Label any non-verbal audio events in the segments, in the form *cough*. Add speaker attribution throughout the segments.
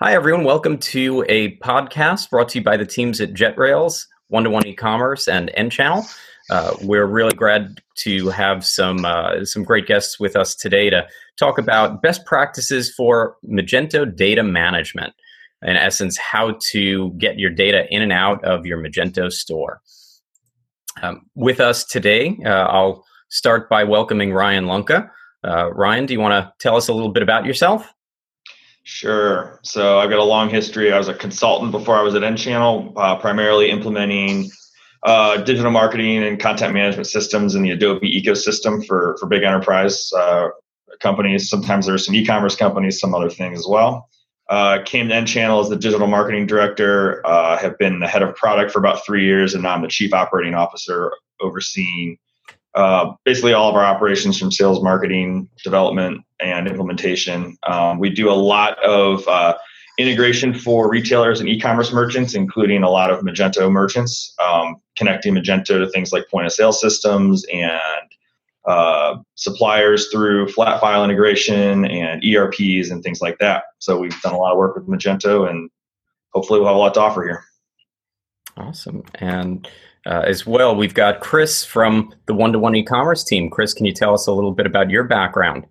Speaker 1: Hi, everyone. Welcome to a podcast brought to you by the teams at JetRails, One to One E-commerce, and nChannel. Uh, we're really glad to have some uh, some great guests with us today to talk about best practices for Magento data management. In essence, how to get your data in and out of your Magento store. Um, with us today, uh, I'll start by welcoming Ryan Lunka. Uh, Ryan, do you want to tell us a little bit about yourself?
Speaker 2: Sure. So I've got a long history. I was a consultant before I was at nChannel, uh, primarily implementing uh, digital marketing and content management systems in the Adobe ecosystem for for big enterprise uh, companies. Sometimes there's some e-commerce companies, some other things as well. Uh, came to nChannel as the digital marketing director. Uh, have been the head of product for about three years, and now I'm the chief operating officer, overseeing uh, basically all of our operations from sales, marketing, development, and implementation. Um, we do a lot of uh, integration for retailers and e-commerce merchants, including a lot of Magento merchants, um, connecting Magento to things like point of sale systems and uh, suppliers through flat file integration and ERPs and things like that. So we've done a lot of work with Magento, and hopefully we'll have a lot to offer here.
Speaker 1: Awesome. And uh, as well, we've got Chris from the One to One e-commerce team. Chris, can you tell us a little bit about your background?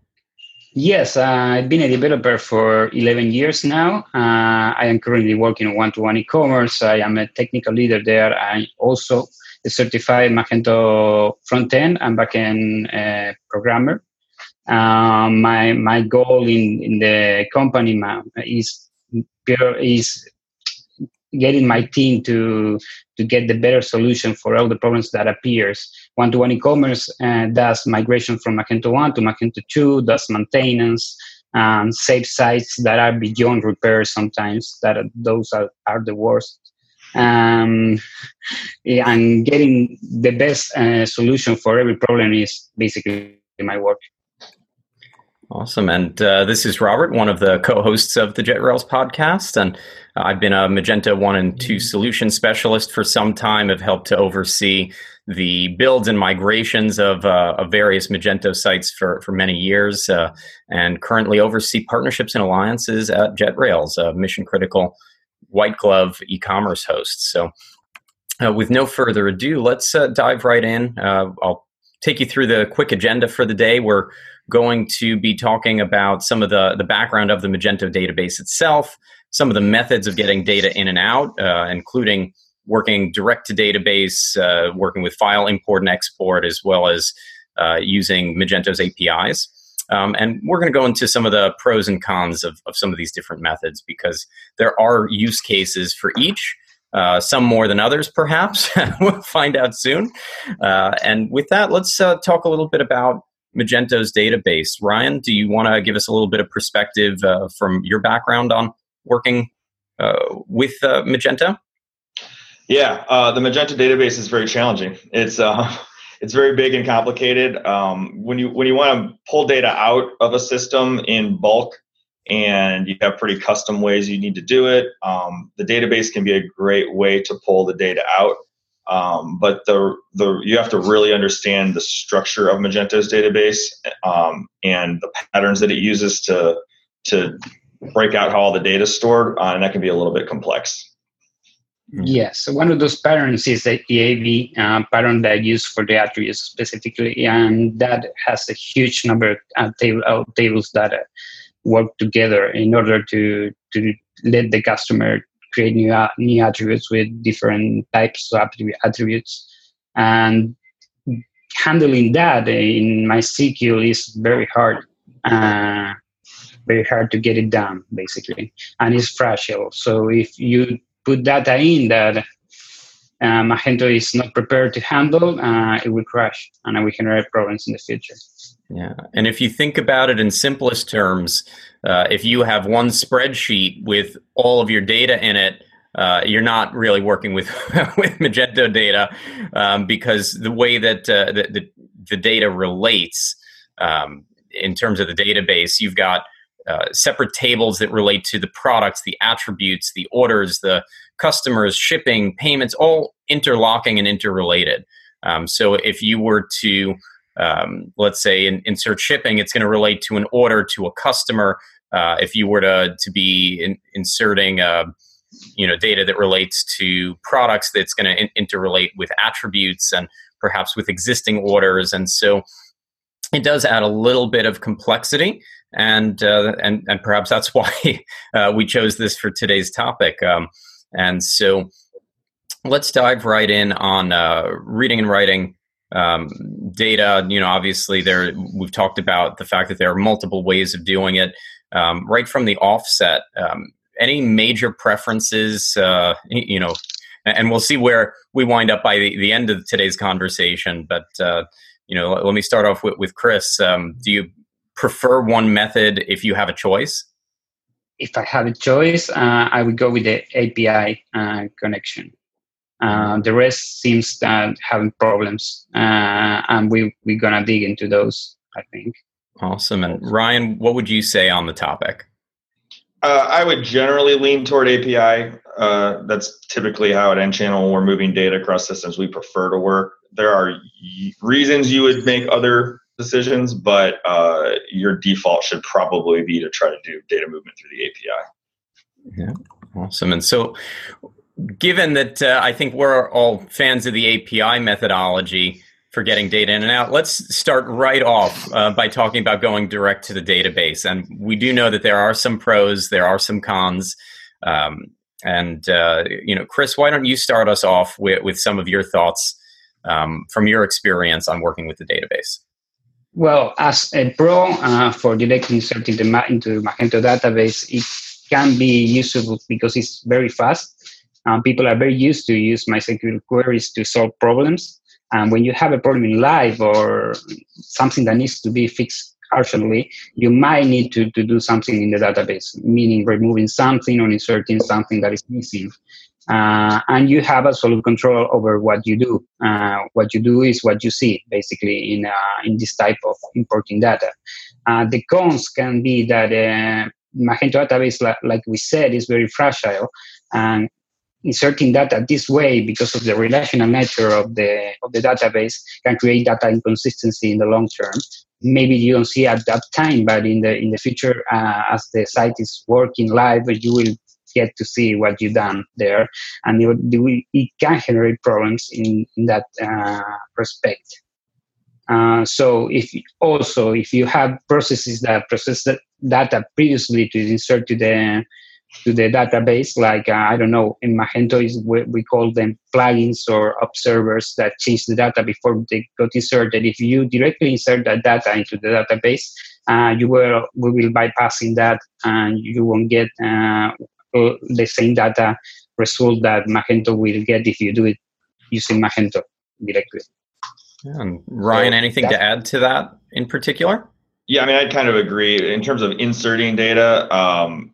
Speaker 3: Yes, uh, I've been a developer for 11 years now. Uh, I am currently working on one to one e commerce. I am a technical leader there. I also a certified Magento front end and back end uh, programmer. Um, my my goal in, in the company is is getting my team to to get the better solution for all the problems that appears. One-to-one e-commerce uh, does migration from Magento 1 to Magento 2, does maintenance, um, save sites that are beyond repair sometimes, that are, those are, are the worst. Um, and getting the best uh, solution for every problem is basically my work.
Speaker 1: Awesome. And uh, this is Robert, one of the co hosts of the JetRails podcast. And I've been a Magento 1 and 2 solution specialist for some time. I've helped to oversee the builds and migrations of, uh, of various Magento sites for, for many years, uh, and currently oversee partnerships and alliances at JetRails, a mission critical white glove e commerce host. So, uh, with no further ado, let's uh, dive right in. Uh, I'll take you through the quick agenda for the day. We're going to be talking about some of the, the background of the Magento database itself, some of the methods of getting data in and out, uh, including working direct to database, uh, working with file import and export, as well as uh, using Magento's APIs. Um, and we're going to go into some of the pros and cons of, of some of these different methods because there are use cases for each. Uh, some more than others, perhaps. *laughs* we'll find out soon. Uh, and with that, let's uh, talk a little bit about Magento's database. Ryan, do you want to give us a little bit of perspective uh, from your background on working uh, with uh, Magento?
Speaker 2: Yeah, uh, the Magento database is very challenging. It's uh, *laughs* it's very big and complicated. Um, when you when you want to pull data out of a system in bulk, and you have pretty custom ways you need to do it, um, the database can be a great way to pull the data out. Um, but the the you have to really understand the structure of Magento's database um, and the patterns that it uses to to break out how all the data is stored, uh, and that can be a little bit complex.
Speaker 3: Yes, one of those patterns is the EAV uh, pattern that I use for the attributes specifically, and that has a huge number of uh, table, uh, tables that uh, work together in order to to let the customer create new uh, new attributes with different types of attributes, and handling that in MySQL is very hard. Uh, very hard to get it done, basically, and it's fragile. So if you put data in that uh, Magento is not prepared to handle, uh, it will crash and it will generate problems in the future.
Speaker 1: Yeah, and if you think about it in simplest terms, uh, if you have one spreadsheet with all of your data in it, uh, you're not really working with *laughs* with Magento data um, because the way that uh, the, the, the data relates um, in terms of the database, you've got uh, separate tables that relate to the products, the attributes, the orders, the customers, shipping, payments, all interlocking and interrelated. Um, so if you were to, um, let's say, in, insert shipping, it's going to relate to an order to a customer. Uh, if you were to to be in, inserting uh, you know data that relates to products that's going to in- interrelate with attributes and perhaps with existing orders. And so it does add a little bit of complexity and uh, and and perhaps that's *laughs* why uh, we chose this for today's topic. Um, and so let's dive right in on uh, reading and writing um, data. You know obviously there we've talked about the fact that there are multiple ways of doing it um, right from the offset um, any major preferences uh, you know and we'll see where we wind up by the, the end of today's conversation but uh, you know let me start off with, with chris. Um, do you prefer one method if you have a choice
Speaker 3: if i have a choice uh, i would go with the api uh, connection uh, the rest seems that having problems, uh, and we we're gonna dig into those. I think.
Speaker 1: Awesome. And Ryan, what would you say on the topic?
Speaker 2: Uh, I would generally lean toward API. Uh, that's typically how at nChannel when we're moving data across systems we prefer to work. There are y- reasons you would make other decisions, but uh, your default should probably be to try to do data movement through the API.
Speaker 1: Yeah, awesome. And so, given that uh, I think we're all fans of the API methodology for getting data in and out, let's start right off uh, by talking about going direct to the database. And we do know that there are some pros, there are some cons. Um, and uh, you know, Chris, why don't you start us off with, with some of your thoughts um, from your experience on working with the database?
Speaker 3: Well, as a pro uh, for directly inserting the ma- into Magento database, it can be useful because it's very fast um, people are very used to use MySQL queries to solve problems. And when you have a problem in live or something that needs to be fixed urgently, you might need to, to do something in the database, meaning removing something or inserting something that is missing. Uh, and you have absolute control over what you do. Uh, what you do is what you see, basically, in, uh, in this type of importing data. Uh, the cons can be that uh, Magento database, like, like we said, is very fragile. And inserting data this way because of the relational nature of the of the database can create data inconsistency in the long term maybe you don't see at that time but in the in the future uh, as the site is working live you will get to see what you've done there. And it, it can generate problems in, in that uh, respect. Uh, so if also if you have processes that process that data previously to insert to the to the database like uh, i don't know in magento is we, we, call them plugins or observers that change the data before they got inserted. If you directly insert that data into the database uh, you will we will bypassing that and you won't get uh, the same data result that magento will get if you do it using magento directly
Speaker 1: and ryan anything to add to that in particular
Speaker 2: yeah, I mean, I kind of agree. In terms of inserting data, um,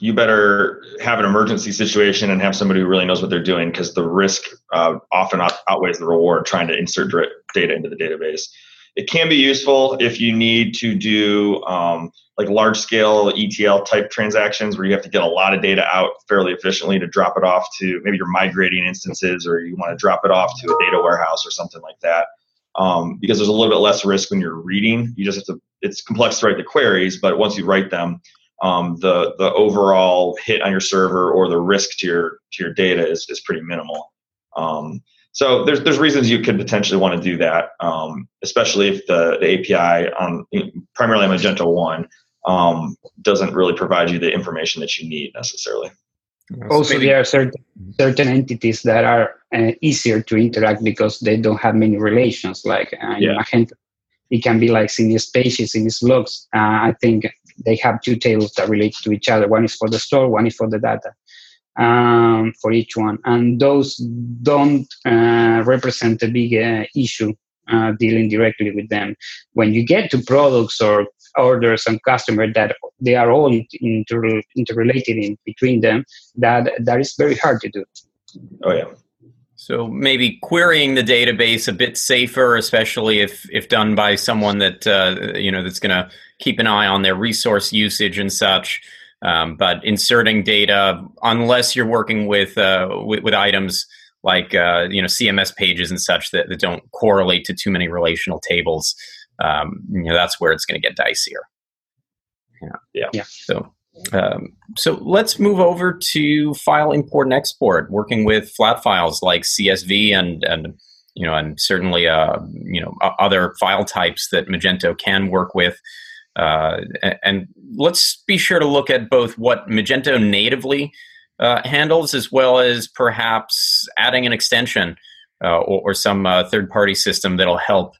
Speaker 2: you better have an emergency situation and have somebody who really knows what they're doing because the risk uh, often outweighs the reward trying to insert data into the database. It can be useful if you need to do um, like large scale ETL type transactions where you have to get a lot of data out fairly efficiently to drop it off to maybe you're migrating instances or you want to drop it off to a data warehouse or something like that. Um, because there's a little bit less risk when you're reading. You just have to, it's complex to write the queries, but once you write them, um, the the overall hit on your server or the risk to your to your data is, is pretty minimal. Um, so there's there's reasons you could potentially want to do that, um, especially if the, the API on primarily Magento one um, doesn't really provide you the information that you need necessarily.
Speaker 3: Also, there are certain certain entities that are uh, easier to interact because they don't have many relations. Like uh, yeah. Magento, it can be like CMS pages, CMS blocks. Uh, I think they have two tables that relate to each other. One is for the store, one is for the data um, for each one. And those don't uh, represent a big uh, issue uh, dealing directly with them. When you get to products or orders and customer that they are all inter- interrelated in between them, that that is very hard to do.
Speaker 2: Oh yeah.
Speaker 1: So maybe querying the database a bit safer, especially if if done by someone that uh, you know that's going to keep an eye on their resource usage and such. Um, but inserting data, unless you're working with uh, with, with, items like uh, you know CMS pages and such that, that don't correlate to too many relational tables, um, you know that's where it's going to get dicier. Yeah.
Speaker 2: Yeah.
Speaker 3: yeah.
Speaker 1: So, um, so let's move over to file import and export, working with flat files like CSV and and you know, and certainly uh, you know other file types that Magento can work with. Uh, and let's be sure to look at both what Magento natively uh, handles as well as perhaps adding an extension uh, or, or, some uh, third-party system that'll help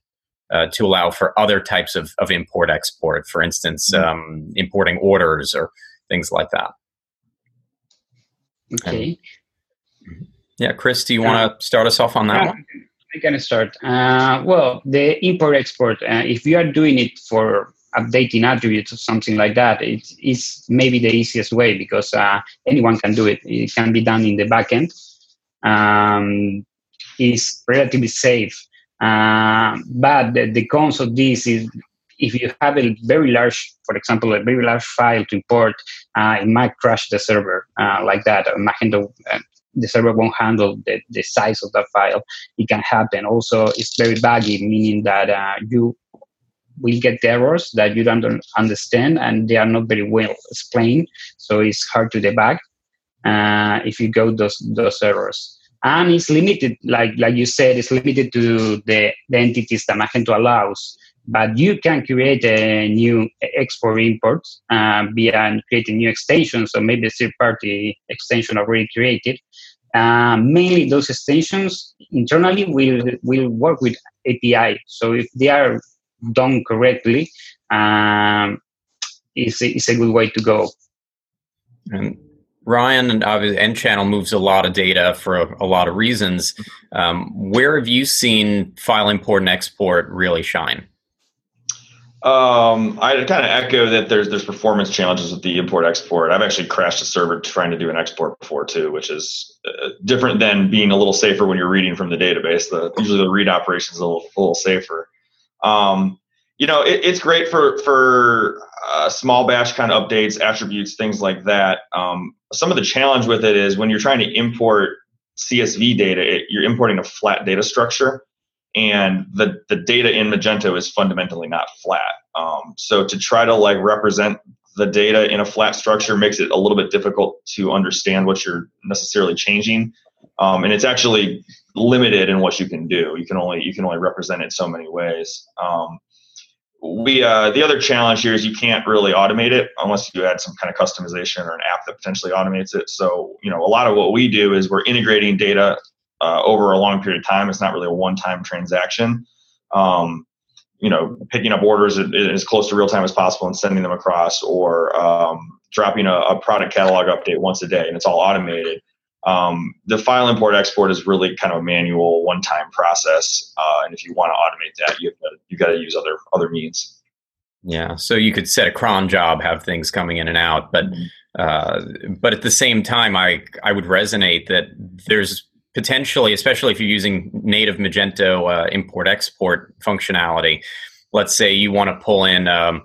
Speaker 1: uh, to allow for other types of, of import export, for instance, mm-hmm. um, importing orders or things like that.
Speaker 3: Okay.
Speaker 1: And, yeah, Chris, do you want to start us off on that one?
Speaker 3: I can start. Uh, well, the import export, uh, if you are doing it for updating attributes or something like that, it is maybe the easiest way because uh, anyone can do it. It can be done in the backend. Um, it's relatively safe. Uh, but the, the cons of this is if you have a very large, for example, a very large file to import, uh, it might crash the server uh, like that. Magento uh, the server won't handle the, the size of that file. It can happen. Also, it's very buggy, meaning that uh, you will get errors that you don't understand and they are not very well explained. So it's hard to debug uh, if you go those those errors. And it's limited, like like you said, it's limited to the, the entities that Magento allows. But you can create a new export import uh, via creating new extensions, or maybe a third-party extension already created. Uh, mainly, those extensions internally will will work with API. So if they are done correctly, um, it's, it's a good way to go.
Speaker 1: And Ryan and nChannel moves a lot of data for a, a lot of reasons. Um, where have you seen file import and export really shine?
Speaker 2: Um, I kind of echo that there's there's performance challenges with the import export. I've actually crashed a server trying to do an export before too, which is uh, different than being a little safer when you're reading from the database. The usually the read operation is a little, a little safer. Um, you know, it, it's great for for uh, small batch kind of updates, attributes, things like that. Um, some of the challenge with it is when you're trying to import CSV data, it, you're importing a flat data structure and the the data in Magento is fundamentally not flat. Um, so to try to like represent the data in a flat structure makes it a little bit difficult to understand what you're necessarily changing, um, and it's actually limited in what you can do. You can only you can only represent it so many ways. Um, we uh, the other challenge here is you can't really automate it unless you add some kind of customization or an app that potentially automates it. So you know a lot of what we do is we're integrating data uh, over a long period of time. It's not really a one-time transaction. Um, you know, picking up orders as close to real time as possible and sending them across, or um, dropping a, a, product catalog update once a day, and it's all automated. Um, the file import export is really kind of a manual, one-time process, uh, and if you want to automate that, you've got to, you've got to use other other means.
Speaker 1: Yeah, so you could set a cron job, have things coming in and out, but mm-hmm. uh, but at the same time, I I would resonate that there's potentially, especially if you're using native Magento uh, import export functionality. Let's say you want to pull in um,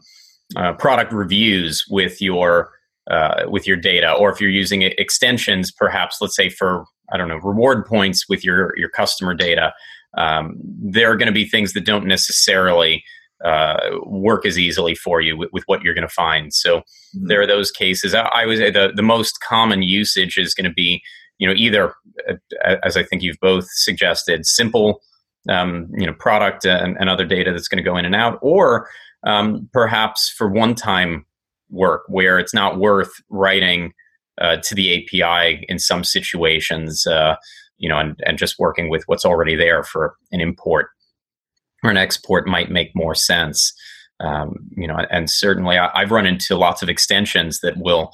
Speaker 1: uh, product reviews with your uh, with your data, or if you're using extensions, perhaps let's say for I don't know reward points with your your customer data. Um, there are going to be things that don't necessarily uh, work as easily for you with, with what you're going to find. So mm-hmm. there are those cases. I, I would say the the most common usage is going to be you know either uh, as I think you've both suggested simple um, you know product and, and, other data that's going to go in and out or um, perhaps for one time work where it's not worth writing uh, to the API in some situations uh, you know and, and just working with what's already there for an import or an export might make more sense um, you know and certainly I, have run into lots of extensions that will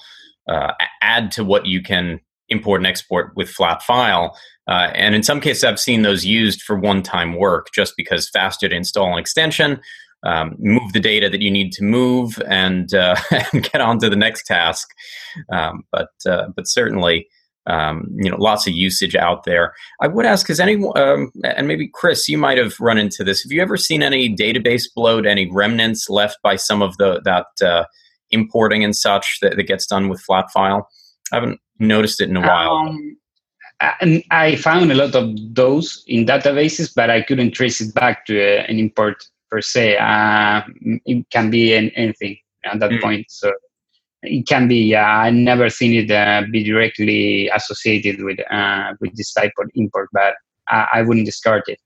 Speaker 1: uh, add to what you can import and export with flat file. Uh, and in some cases, I've seen those used for one time work just because faster to install an extension, um, move the data that you need to move, and, uh, *laughs* and get on to the next task. Um, but, uh, but certainly, um, you know, lots of usage out there. I would ask, has anyone, um, and maybe Chris, you might have run into this. Have you ever seen any database bloat, any remnants left by some of the that uh, importing and such that, that gets done with flat file? I haven't noticed it in a while. Um,
Speaker 3: and I found a lot of those in databases, but I couldn't trace it back to uh, an import per se. Uh, it can be an, anything. at that mm. point. So it can be. Yeah, I never seen it uh, be directly associated with uh, with this type of import, but I, I wouldn't discard it.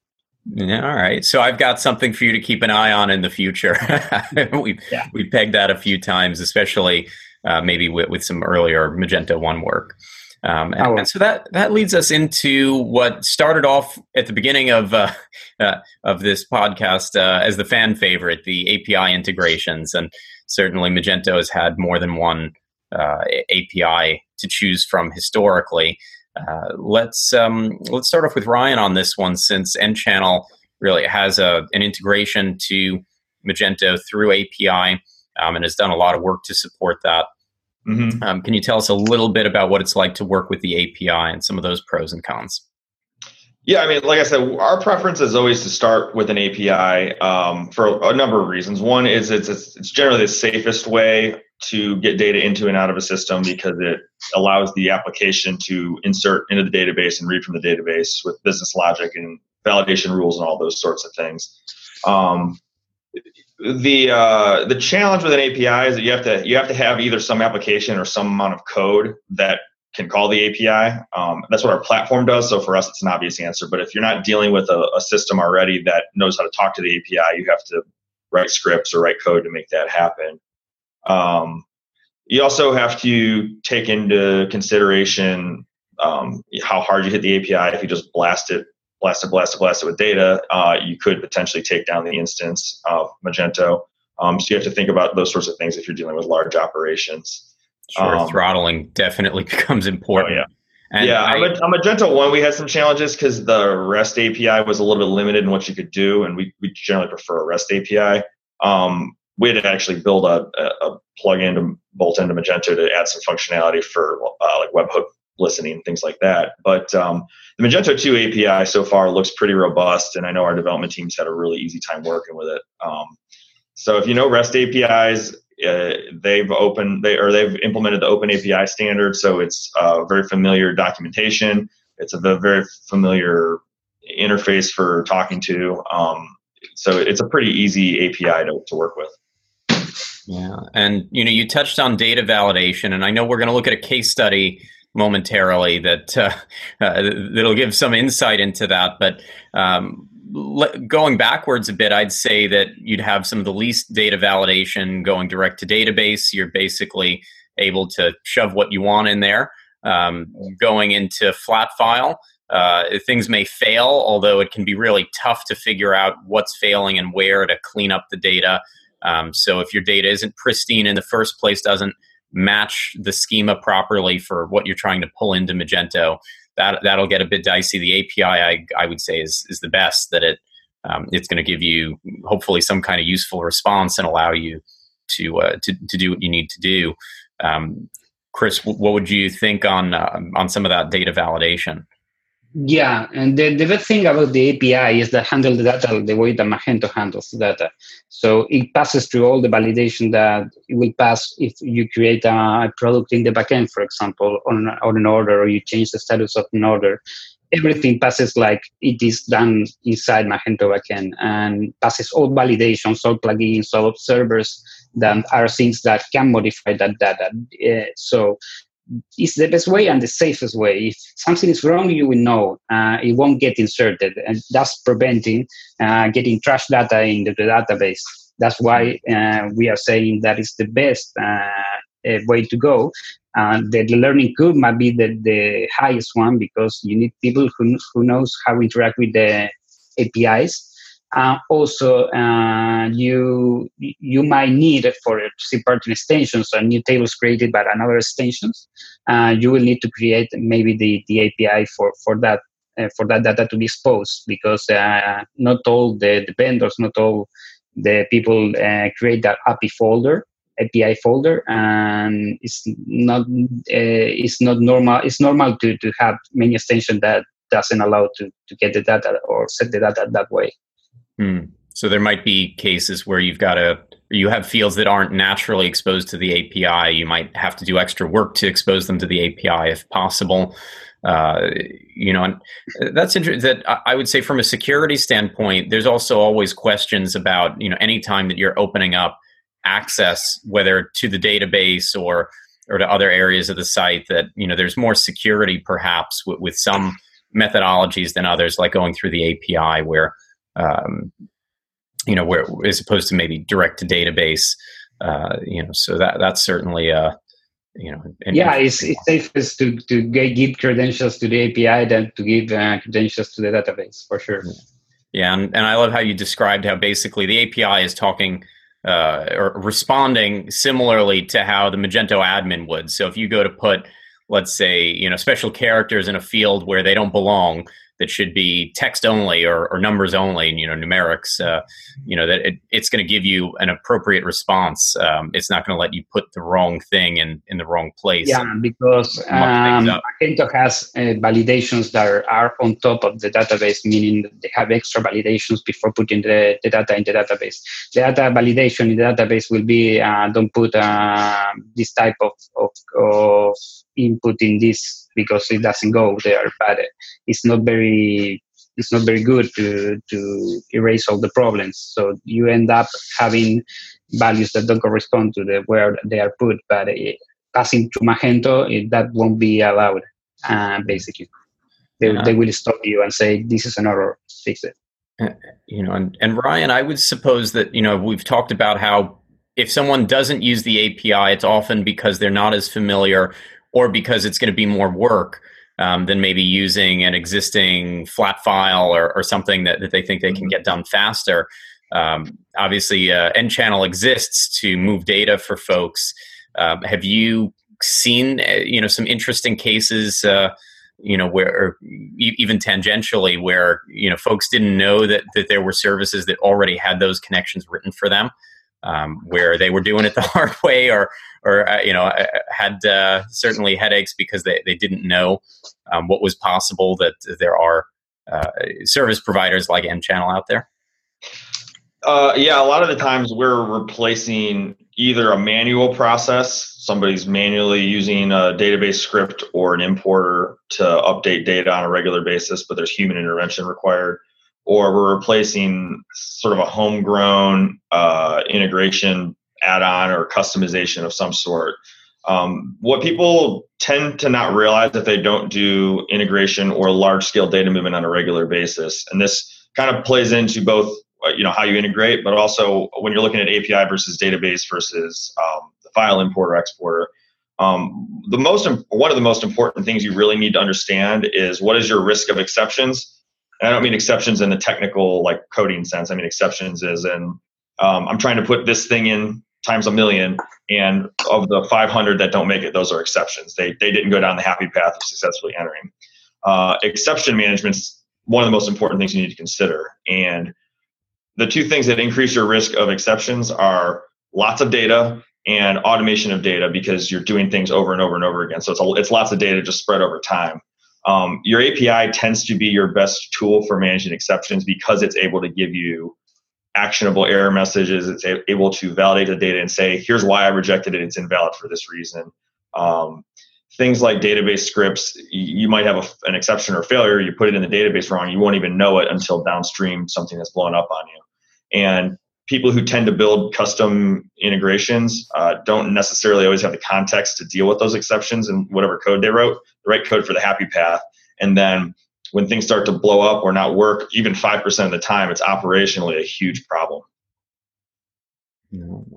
Speaker 1: Yeah, all right. So I've got something for you to keep an eye on in the future. *laughs* we've yeah. we pegged that a few times, especially uh, maybe with, with, some earlier Magento One work. Um, and, oh. and, so that that leads us into what started off at the beginning of uh, *laughs* uh, of this podcast uh, as the fan favorite, the API integrations, and certainly Magento has had more than one uh, API to choose from historically. Uh, let's um, let's start off with Ryan on this one, since nChannel really has a, an integration to Magento through API um, and has done a lot of work to support that. Mm-hmm. Um, can you tell us a little bit about what it's like to work with the API and some of those pros and cons?
Speaker 2: Yeah, I mean, like I said, our preference is always to start with an API um, for a number of reasons. One is it's, it's, it's generally the safest way to get data into and out of a system because it allows the application to insert into the database and read from the database with business logic and validation rules and all those sorts of things. Um, the uh, the challenge with an API is that you have to you have to have either some application or some amount of code that can call the API. Um, that's what our platform does. So for us, it's an obvious answer. But if you're not dealing with a, a, system already that knows how to talk to the API, you have to write scripts or write code to make that happen. Um, you also have to take into consideration um, how hard you hit the API. If you just blast it, blast it, blast it, blast it with data, uh, you could potentially take down the instance of Magento. Um, so you have to think about those sorts of things if you're dealing with large operations.
Speaker 1: Sure, um, throttling definitely *laughs* becomes important.
Speaker 2: Oh, yeah. And yeah, I, on Magento one, we had some challenges because the REST API was a little bit limited in what you could do, and we, we generally prefer a REST API. Um, we had to actually build a, a, a plugin to bolt into Magento to add some functionality for uh, like webhook listening, things like that. But um, the Magento 2 API so far looks pretty robust, and I know our development teams had a really easy time working with it. Um, so if you know REST APIs, uh, they've opened they or they've implemented the Open API standard, so it's uh, very familiar documentation. It's a very familiar interface for talking to. Um, so it's a pretty easy API to, to work with.
Speaker 1: Yeah, and you know you touched on data validation, and I know we're going to look at a case study momentarily that uh, *laughs* uh, that'll give some insight into that. But um, going backwards a bit, I'd say that you'd have some of the least data validation going direct to database. You're basically able to shove what you want in there. Um, going into flat file, uh, things may fail, although it can be really tough to figure out what's failing and where to clean up the data. Um, so if your data isn't pristine in the first place, doesn't match the schema properly for what you're trying to pull into Magento, that that'll get a bit dicey. The API, I, I would say, is is the best that it um, it's going to give you hopefully some kind of useful response and allow you to uh, to to do what you need to do. Um, Chris, what would you think on uh, on some of that data validation?
Speaker 3: Yeah, and the, the best thing about the API is that handle the data the way that Magento handles the data. So it passes through all the validation that it will pass if you create a product in the backend, for example, on, on an order, or you change the status of an order. Everything passes like it is done inside Magento backend and passes all validations, all plugins, all observers that are things that can modify that data. Uh, so it's the best way and the safest way. If something is wrong, you will know. Uh, it won't get inserted, and that's preventing uh, getting trash data into the database. That's why uh, we are saying that is the best uh, way to go. the, learning curve might be the, the highest one because you need people who, who knows how to interact with the APIs uh, also, uh, you you might need for important extensions or new tables created by another extensions. Uh, you will need to create maybe the, the API for for that uh, for that data to be exposed because uh, not all the, the, vendors, not all the people uh, create that API folder. API folder, and it's not it's not normal. It's normal to, to have many extensions that doesn't allow to, to get the data or set the data that way.
Speaker 1: Hmm. So there might be cases where you've got to you have fields that aren't naturally exposed to the API. You might have to do extra work to expose them to the API if possible. Uh, you know, and that's interesting. That I would say from a security standpoint, there's also always questions about you know anytime that you're opening up access, whether to the database or or to other areas of the site, that you know there's more security perhaps with, with some methodologies than others, like going through the API, where um, you know where as opposed to maybe direct to database. Uh, you know, so that that's certainly a uh, you know.
Speaker 3: yeah, it's, it's safest to to give credentials to the API than to give uh, credentials to the database for sure.
Speaker 1: Yeah, and, and I love how you described how basically the API is talking uh, or responding similarly to how the Magento admin would. So if you go to put, let's say, you know, special characters in a field where they don't belong, that should be text only or, or numbers only, and you know, numerics, uh, you know, that it, it's going to give you an appropriate response. Um, it's not going to let you put the wrong thing in, in the wrong place.
Speaker 3: Yeah, because um, Magento has uh, validations that are, are, on top of the database, meaning they have extra validations before putting the, the data in the database. The data validation in the database will be uh, don't put uh, this type of, of, of input in this because it doesn't go there, but it's not very it's not very good to to erase all the problems. So you end up having values that don't correspond to the where they are put, but it, passing to Magento, it, that won't be allowed. Uh, basically, they, yeah. they will stop you and say this is an error, fix it.
Speaker 1: Uh, you know, and, and Ryan, I would suppose that you know we've talked about how if someone doesn't use the API, it's often because they're not as familiar or because it's going to be more work um, than maybe using an existing flat file or, or something that, that they think they can mm-hmm. get done faster. Um, obviously, uh, nChannel exists to move data for folks. Um, have you seen uh, you know some interesting cases? Uh, you know where even tangentially where you know folks didn't know that that there were services that already had those connections written for them um, where they were doing it the *laughs* hard way or or uh, you know uh, had uh, certainly headaches because they, they didn't know um, what was possible that there are uh, service providers like nChannel out there?
Speaker 2: Uh, yeah a lot of the times we're replacing either a manual process somebody's manually using a database script or an importer to update data on a regular basis but there's human intervention required or we're replacing sort of a homegrown uh, integration add-on or customization of some sort. Um, what people tend to not realize if they don't do integration or large-scale data movement on a regular basis, and this kind of plays into both, uh, you know, how you integrate, but also when you're looking at API versus database versus um, the file importer exporter. Um, the most one of the most important things you really need to understand is what is your risk of exceptions and I don't mean exceptions in the technical like coding sense. I mean exceptions is in um, I'm trying to put this thing in times a million, and of the 500 that don't make it, those are exceptions. They they didn't go down the happy path of successfully entering. Uh, exception management's one of the most important things you need to consider, and the two things that increase your risk of exceptions are lots of data and automation of data because you're doing things over and over and over again. So it's a, it's lots of data just spread over time. Um, your API tends to be your best tool for managing exceptions because it's able to give you actionable error messages. It's able to validate the data and say, here's why I rejected it. It's invalid for this reason. Um, things like database scripts, you might have a, an exception or failure. You put it in the database wrong. You won't even know it until downstream something has blown up on you. And people who tend to build custom integrations uh, don't necessarily always have the context to deal with those exceptions and whatever code they wrote, the right code for the happy path. And then when things start to blow up or not work, even 5% of the time, it's operationally a huge problem.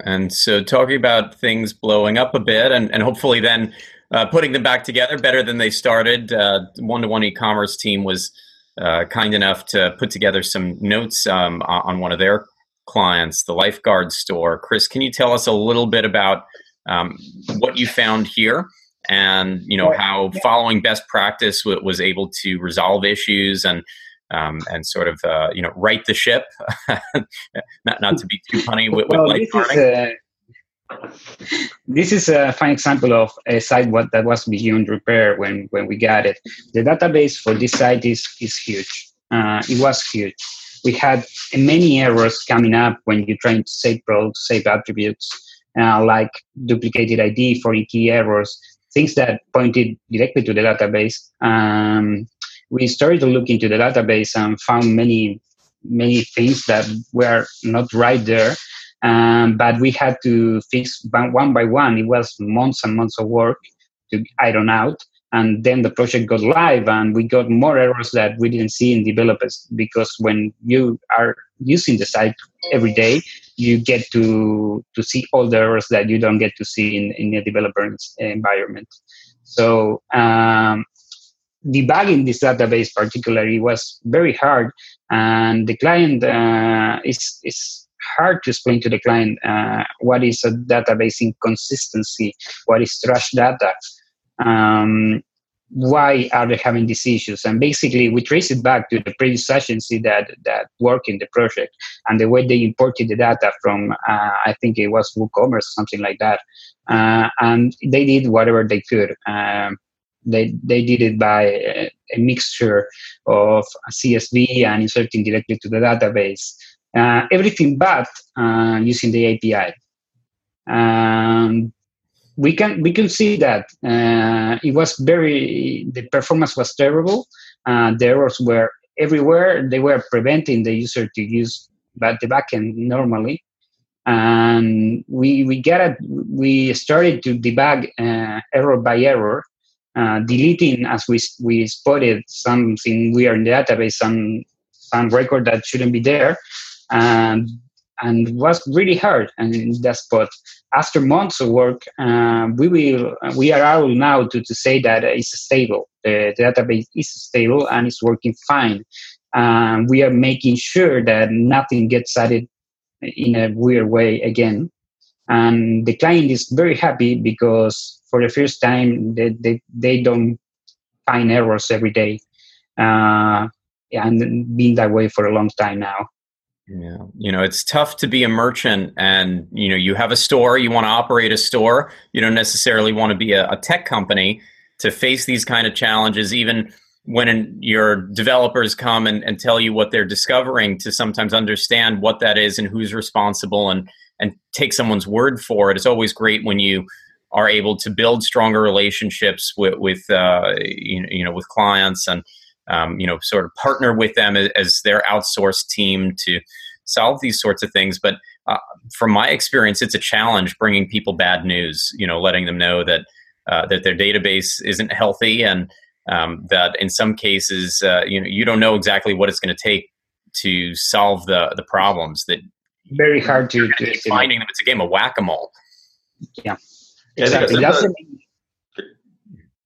Speaker 1: And so, talking about things blowing up a bit and, and hopefully then uh, putting them back together better than they started, One to One e commerce team was uh, kind enough to put together some notes um, on one of their clients, the Lifeguard store. Chris, can you tell us a little bit about um, what you found here and you know how following best practice w- was able to resolve issues and um, and sort of uh, you know right the ship, *laughs* not not to be too funny with, with well, this is, a,
Speaker 3: this is a fine example of a site what that was beyond repair when when we got it. The database for this site is is huge. Uh, it was huge we had many errors coming up when you're trying to save products, save attributes, uh, like duplicated ID for key errors, things that pointed directly to the database. Um, we started to look into the database and found many, many things that were not right there. Um, but we had to fix one by one. It was months and months of work to iron out. And then the project got live, and we got more errors that we didn't see in developers because when you are using the site every day, you get to to see all the errors that you don't get to see in, in a developer environment. So um, debugging this database particularly was very hard, and the client uh, is is hard to explain to the client uh, what is a database inconsistency, what is trash data. Um, why are they having these issues? And basically, we trace it back to the previous agency that that worked in the project and the way they imported the data from, uh, I think it was WooCommerce, something like that. Uh, and they did whatever they could. Um, they they did it by a, a, mixture of CSV and inserting directly to the database. Uh, everything but uh, using the API. Um, we can we can see that uh, it was very the performance was terrible. Uh, the errors were everywhere. They were preventing the user to use but the backend normally. And we we get. We started to debug uh, error by error, uh, deleting as we we spotted something weird in the database, some some record that shouldn't be there, and and was really hard and in that spot. After months of work, uh, we will we are able now to, to say that it's stable. The, the database is stable and it's working fine. Um, we are making sure that nothing gets added in a weird way again. And the client is very happy because for the first time they, they, they don't find errors every day. Uh, and been that way for a long time now.
Speaker 1: Yeah. You know, it's tough to be a merchant and, you know, you have a store, you want to operate a store, you don't necessarily want to be a, a tech company to face these kind of challenges, even when your developers come and, and tell you what they're discovering to sometimes understand what that is and who's responsible and, and take someone's word for it. It's always great when you are able to build stronger relationships with, with uh, you, you know, with clients and, um, you know, sort of partner with them as, as, their outsourced team to solve these sorts of things. But uh, from my experience, it's a challenge bringing people bad news. You know, letting them know that uh, that their database isn't healthy and um, that in some cases, uh, you know, you don't know exactly what it's going to take to solve the the problems. That
Speaker 3: very hard to, to
Speaker 1: finding them. It's a game of whack a mole.
Speaker 3: Yeah, exactly. That's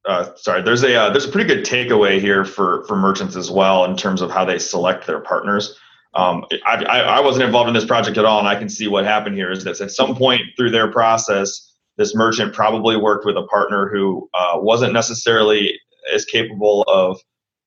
Speaker 2: uh, sorry, there's a uh, there's a pretty good takeaway here for for merchants as well in terms of how they select their partners. Um, I, I, I wasn't involved in this project at all, and I can see what happened here is that at some point through their process, this merchant probably worked with a partner who uh, wasn't necessarily as capable of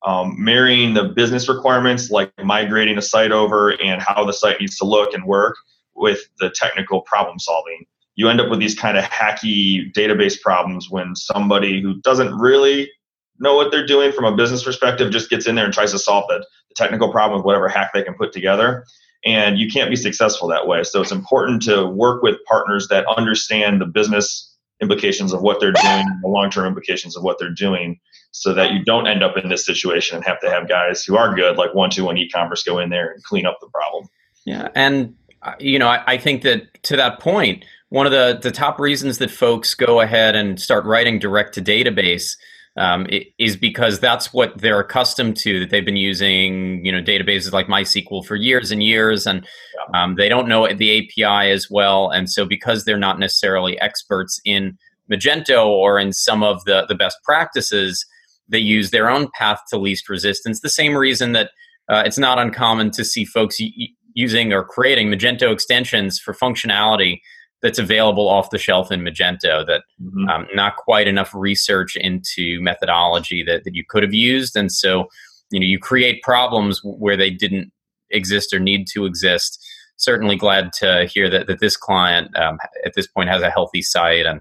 Speaker 2: um, marrying the business requirements, like migrating a site over and how the site needs to look and work, with the technical problem solving you end up with these kind of hacky database problems when somebody who doesn't really know what they're doing from a business perspective just gets in there and tries to solve the, technical problem with whatever hack they can put together. And you can't be successful that way. So it's important to work with partners that understand the business implications of what they're doing the long-term implications of what they're doing so that you don't end up in this situation and have to have guys who are good like one two one e-commerce go in there and clean up the problem.
Speaker 1: Yeah and uh, you know I, I think that to that point one of the, the top reasons that folks go ahead and start writing direct to database um, is because that's what they're accustomed to that they've been using you know databases like mysql for years and years and um, they don't know the api as well and so because they're not necessarily experts in magento or in some of the, the best practices they use their own path to least resistance. The same reason that uh, it's not uncommon to see folks y- using or creating magento extensions for functionality that's available off the shelf in Magento that mm-hmm. um, not quite enough research into methodology that, that you could have used. And so, you know, you create problems where they didn't exist or need to exist. Certainly glad to hear that, that this client um, at this point has a healthy site and,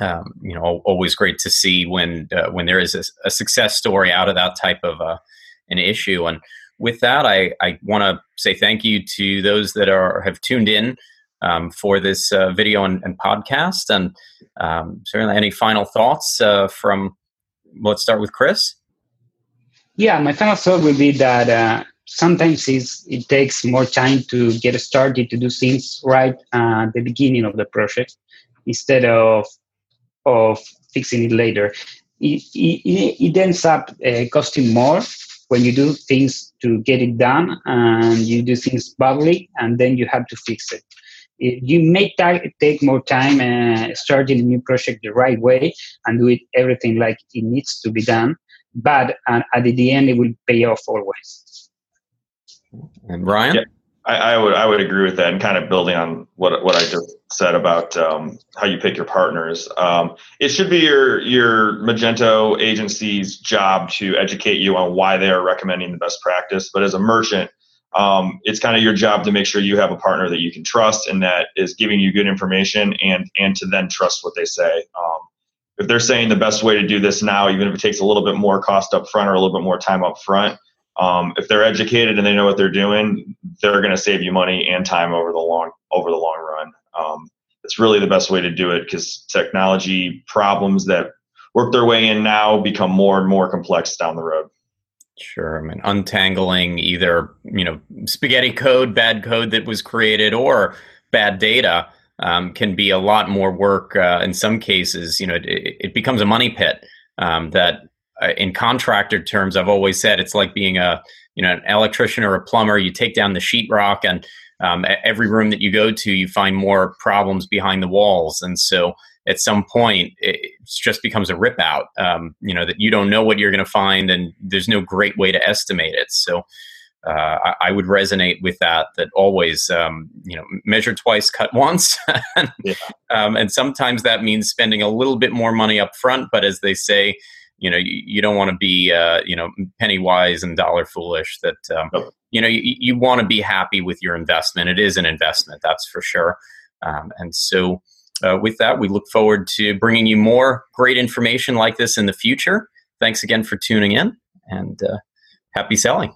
Speaker 1: um, you know, always great to see when uh, when there is a, a, success story out of that type of uh, an issue. And with that, I, I want to say thank you to those that are have tuned in um, for this uh, video and, and, podcast. And um, certainly, any final thoughts uh, from? Let's start with Chris.
Speaker 3: Yeah, my final thought would be that uh, sometimes it takes more time to get started to do things right at the beginning of the project instead of of fixing it later. It, it, it ends up uh, costing more when you do things to get it done and you do things badly and then you have to fix it. You may t- take more time uh, starting a new project the right way and do it everything like it needs to be done, but uh, at the end it will pay off always.
Speaker 1: And ryan Yeah.
Speaker 2: I, I, would I would agree with that, and kind of building on what what I just said about um, how you pick your partners. Um, it should be your your Magento agency's job to educate you on why they are recommending the best practice. But as a merchant, um, it's kind of your job to make sure you have a partner that you can trust and that is giving you good information, and and to then trust what they say. Um, if they're saying the best way to do this now, even if it takes a little bit more cost up front or a little bit more time up front um, if they're educated and they know what they're doing, they're going to save you money and time over the long over the long run. Um, it's really the best way to do it because technology problems that work their way in now become more and more complex down the road.
Speaker 1: Sure. I mean, untangling either you know spaghetti code, bad code that was created, or bad data um, can be a lot more work. Uh, in some cases, you know, it, it becomes a money pit um, that uh, in contractor terms, I've always said it's like being a you know an electrician or a plumber. You take down the sheetrock, and um, every room that you go to, you find more problems behind the walls. And so, at some point, it just becomes a rip out. Um, you know that you don't know what you're going to find, and there's no great way to estimate it. So. Uh, I, I, would resonate with that. That always, um, you know, measure twice, cut *laughs* once, and, yeah. um, and sometimes that means spending a little bit more money up front. But as they say, you know you, you don't want to be uh, you know penny wise and dollar foolish that um, nope. you know you, you want to be happy with your investment it is an investment that's for sure um, and so uh, with that we look forward to bringing you more great information like this in the future. Thanks again for tuning in and uh, happy selling